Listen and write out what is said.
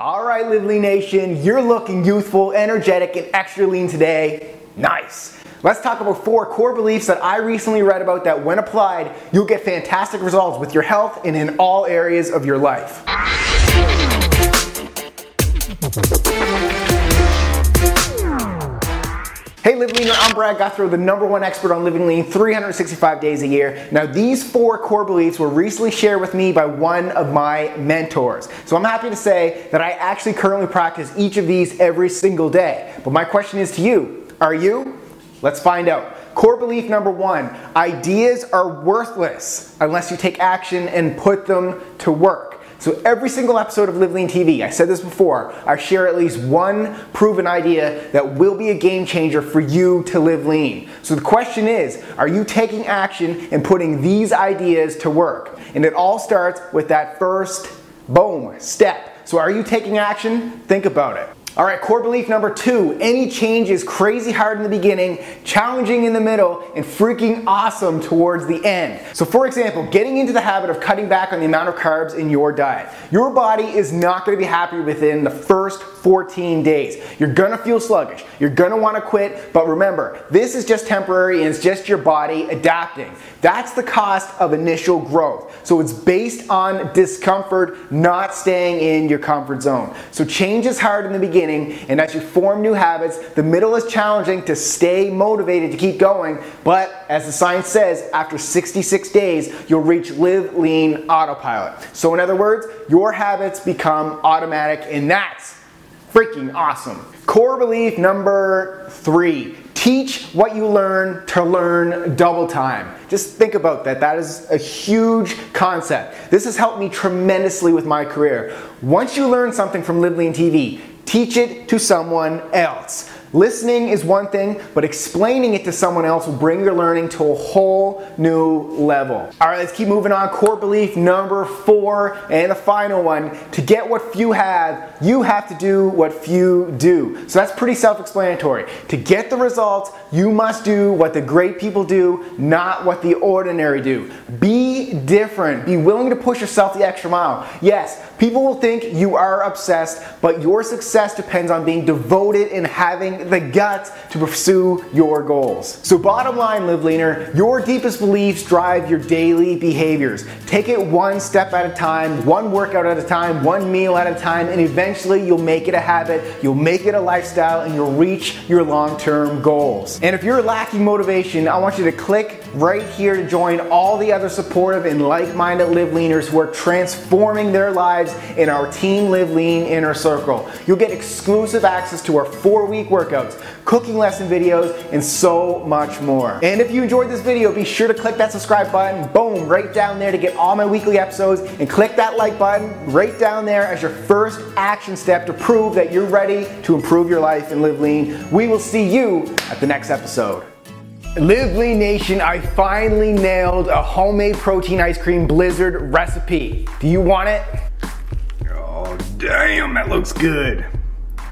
All right, Live Lean Nation, you're looking youthful, energetic, and extra lean today. Nice. Let's talk about four core beliefs that I recently read about that when applied, you'll get fantastic results with your health and in all areas of your life. Hey Live Leaner, I'm Brad Gouthro, the number one expert on living lean 365 days a year. Now these four core beliefs were recently shared with me by one of my mentors. So I'm happy to say that I actually currently practice each of these every single day. But my question is to you, are you? Let's find out. Core belief number one, ideas are worthless unless you take action and put them to work. So every single episode of Live Lean TV, I said this before, I share at least one proven idea that will be a game changer for you to live lean. So the question is, are you taking action and putting these ideas to work? And it all starts with that first, boom, step. So are you taking action? Think about it. All right, core belief number two any change is crazy hard in the beginning, challenging in the middle, and freaking awesome towards the end. So, for example, getting into the habit of cutting back on the amount of carbs in your diet. Your body is not gonna be happy within the first 14 days. You're gonna feel sluggish, you're gonna wanna quit, but remember, this is just temporary and it's just your body adapting. That's the cost of initial growth. So, it's based on discomfort, not staying in your comfort zone. So, change is hard in the beginning beginning, and as you form new habits, the middle is challenging to stay motivated to keep going. But as the science says, after 66 days, you'll reach live lean autopilot. So, in other words, your habits become automatic, and that's freaking awesome. Core belief number three teach what you learn to learn double time. Just think about that. That is a huge concept. This has helped me tremendously with my career. Once you learn something from Live Lean TV, teach it to someone else. Listening is one thing, but explaining it to someone else will bring your learning to a whole new level. All right, let's keep moving on. Core belief number four, and the final one. To get what few have, you have to do what few do. So that's pretty self explanatory. To get the results, you must do what the great people do, not what the ordinary do. Be different. Be willing to push yourself the extra mile. Yes, people will think you are obsessed, but your success depends on being devoted and having the guts to pursue your goals. So, bottom line, Live Leaner, your deepest beliefs drive your daily behaviors. Take it one step at a time, one workout at a time, one meal at a time, and eventually you'll make it a habit, you'll make it a lifestyle, and you'll reach your long term goals. And if you're lacking motivation, I want you to click right here to join all the other supportive and like minded Live Leaners who are transforming their lives in our Team Live Lean inner circle. You'll get exclusive access to our four week workouts, cooking lesson videos, and so much more. And if you enjoyed this video, be sure to click that subscribe button, boom, right down there to get all my weekly episodes, and click that like button right down there as your first action step to prove that you're ready to improve your life and live lean. We will see you at the next episode. Live Lean Nation, I finally nailed a homemade protein ice cream blizzard recipe. Do you want it? Oh, damn, that looks good.